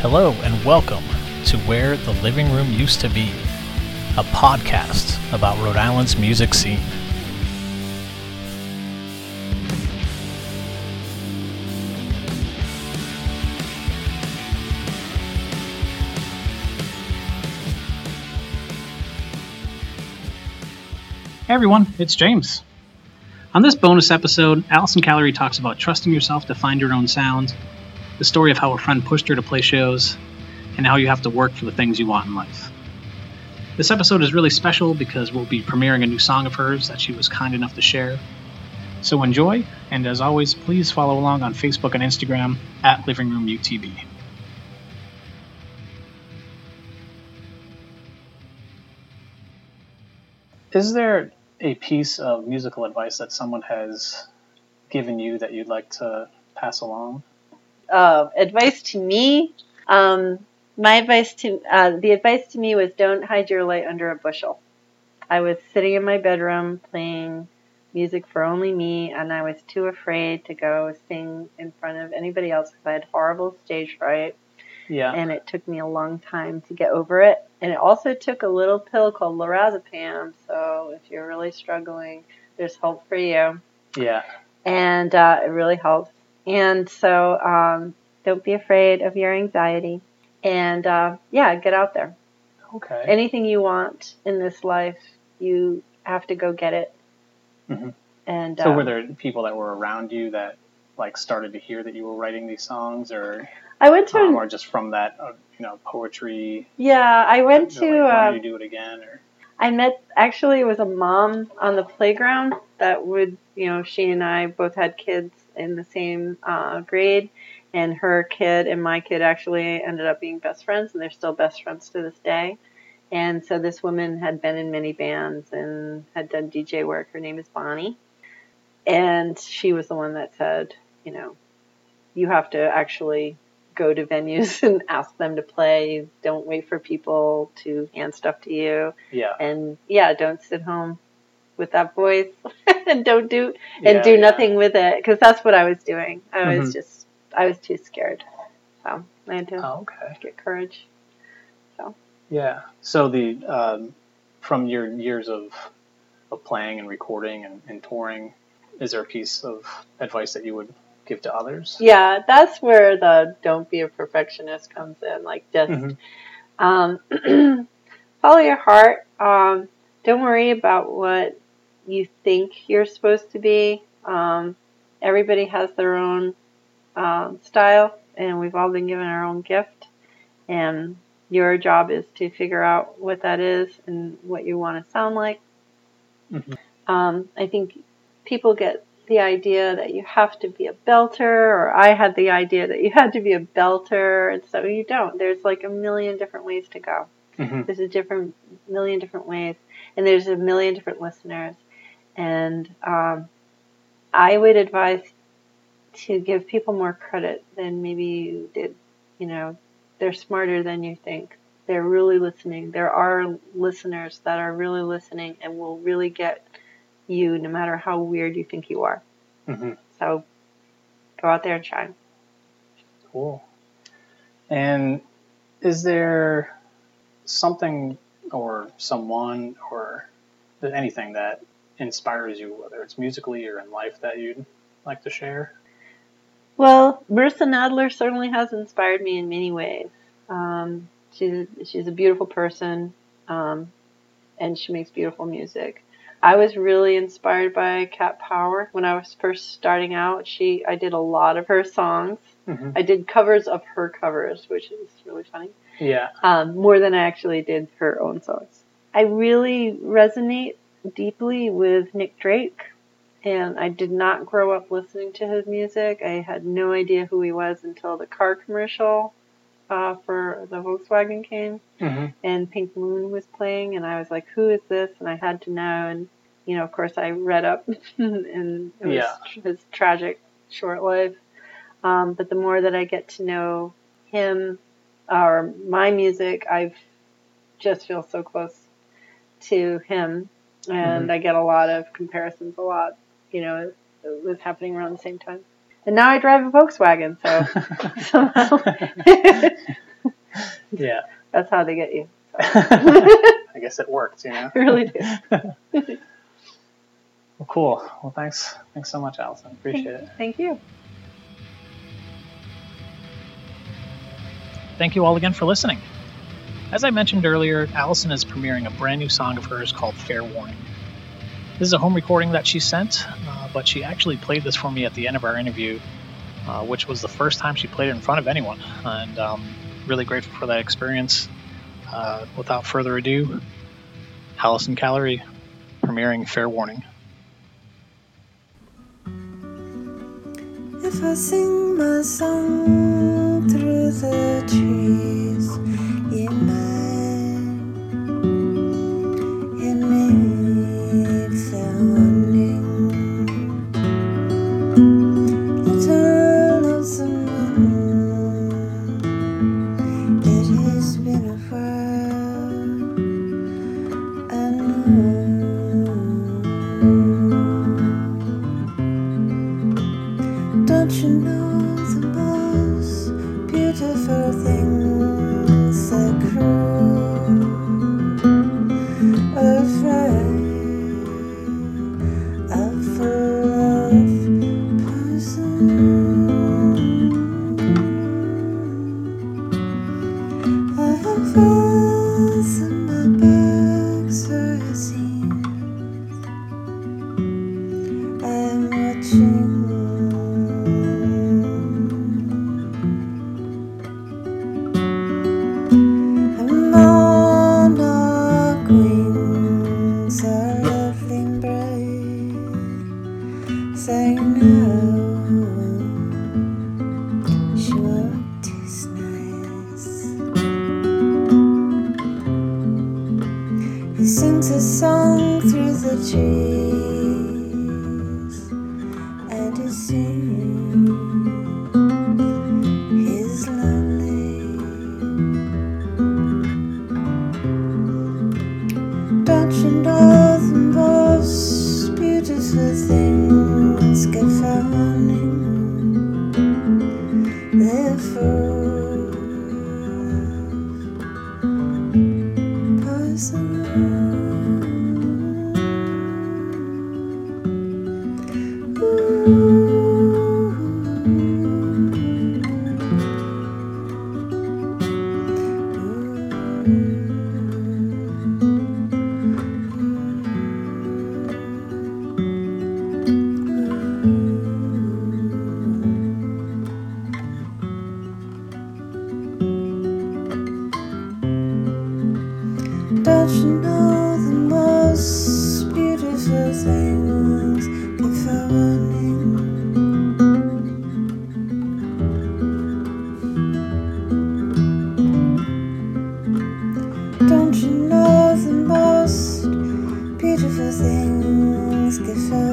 Hello and welcome to Where the Living Room Used to Be, a podcast about Rhode Island's music scene. Hey everyone, it's James. On this bonus episode, Allysen Callery talks about trusting yourself to find your own sound, the story of how a friend pushed her to play shows, and how you have to work for the things you want in life. This episode is really special because we'll be premiering a new song of hers that she was kind enough to share. So enjoy, and as always, please follow along on Facebook and Instagram at Living Room UTB. Is there a piece of musical advice that someone has given you that you'd like to pass along? Uh, advice to me, um, my advice to uh, the advice to me was don't hide your light under a bushel. I was sitting in my bedroom playing music for only me, and I was too afraid to go sing in front of anybody else because I had horrible stage fright, Yeah. and it took me a long time to get over it. And it also took a little pill called lorazepam. So if you're really struggling, there's hope for you yeah. and uh, it really helps. And so, um, don't be afraid of your anxiety, and uh, yeah, get out there. Okay. Anything you want in this life, you have to go get it. Mhm. And so uh, were there people that were around you that like started to hear that you were writing these songs, or I went to um, or just from that uh, you know poetry? yeah, I went you know, to. like, uh, to do it again, or I met actually it was a mom on the playground that would you know she and I both had kids in the same uh, grade, and her kid and my kid actually ended up being best friends, and they're still best friends to this day. And so this woman had been in many bands and had done DJ work. Her name is Bonnie, and she was the one that said, you know, you have to actually go to venues and ask them to play. Don't wait for people to hand stuff to you yeah, and yeah, don't sit home with that voice and don't do and Yeah, do yeah. nothing with it because that's what I was doing. I was Mhm. just I was too scared, so I had to Oh, okay. get courage. So yeah. So the um, from your years of of playing and recording and, and touring, is there a piece of advice that you would give to others? Yeah, that's where the don't be a perfectionist comes in. Like just Mhm. um, follow your heart. Um, don't worry about what you think you're supposed to be. Um, everybody has their own um, style, and we've all been given our own gift. And your job is to figure out what that is and what you want to sound like. Mhm. Um, I think people get the idea that you have to be a belter, or I had the idea that you had to be a belter, and so you don't. There's like a million different ways to go. Mhm. There's a different million different ways, and there's a million different listeners. And um, I would advise to give people more credit than maybe you did. You know, they're smarter than you think. They're really listening. There are listeners that are really listening and will really get you no matter how weird you think you are. Mhm. So go out there and shine. Cool. And is there something or someone or anything that inspires you, whether it's musically or in life, that you'd like to share? Well, Marissa Nadler certainly has inspired me in many ways. Um, she's she's a beautiful person, um, and she makes beautiful music. I was really inspired by Cat Power when I was first starting out. She I did a lot of her songs. Mhm. I did covers of her covers, which is really funny. Yeah. Um, more than I actually did her own songs. I really resonate deeply with Nick Drake and I did not grow up listening to his music. I had no idea who he was until the car commercial uh, for the Volkswagen came, hmm and Pink Moon was playing, and I was like, "Who is this?" And I had to know, and you know, of course, I read up, and it was Yeah. his tragic short life. Um, but the more that I get to know him or my music, I've just feel so close to him, and mm-hmm. I get a lot of comparisons. A lot, you know, it, it was happening around the same time. And now I drive a Volkswagen, so somehow yeah. That's how they get you. I guess it worked, you know. They really do. Well, cool. Well, thanks. Thanks so much, Allysen. Appreciate it. Thank you. Thank you all again for listening. As I mentioned earlier, Allysen is premiering a brand new song of hers called Fair Warning. This is a home recording that she sent, uh, but she actually played this for me at the end of our interview, uh, which was the first time she played it in front of anyone, and um, really grateful for that experience. Uh, without further ado, Allysen Callery premiering Fair Warning. If I sing my song saying no, she won't taste nice. He sings a song through the trees, Don't things before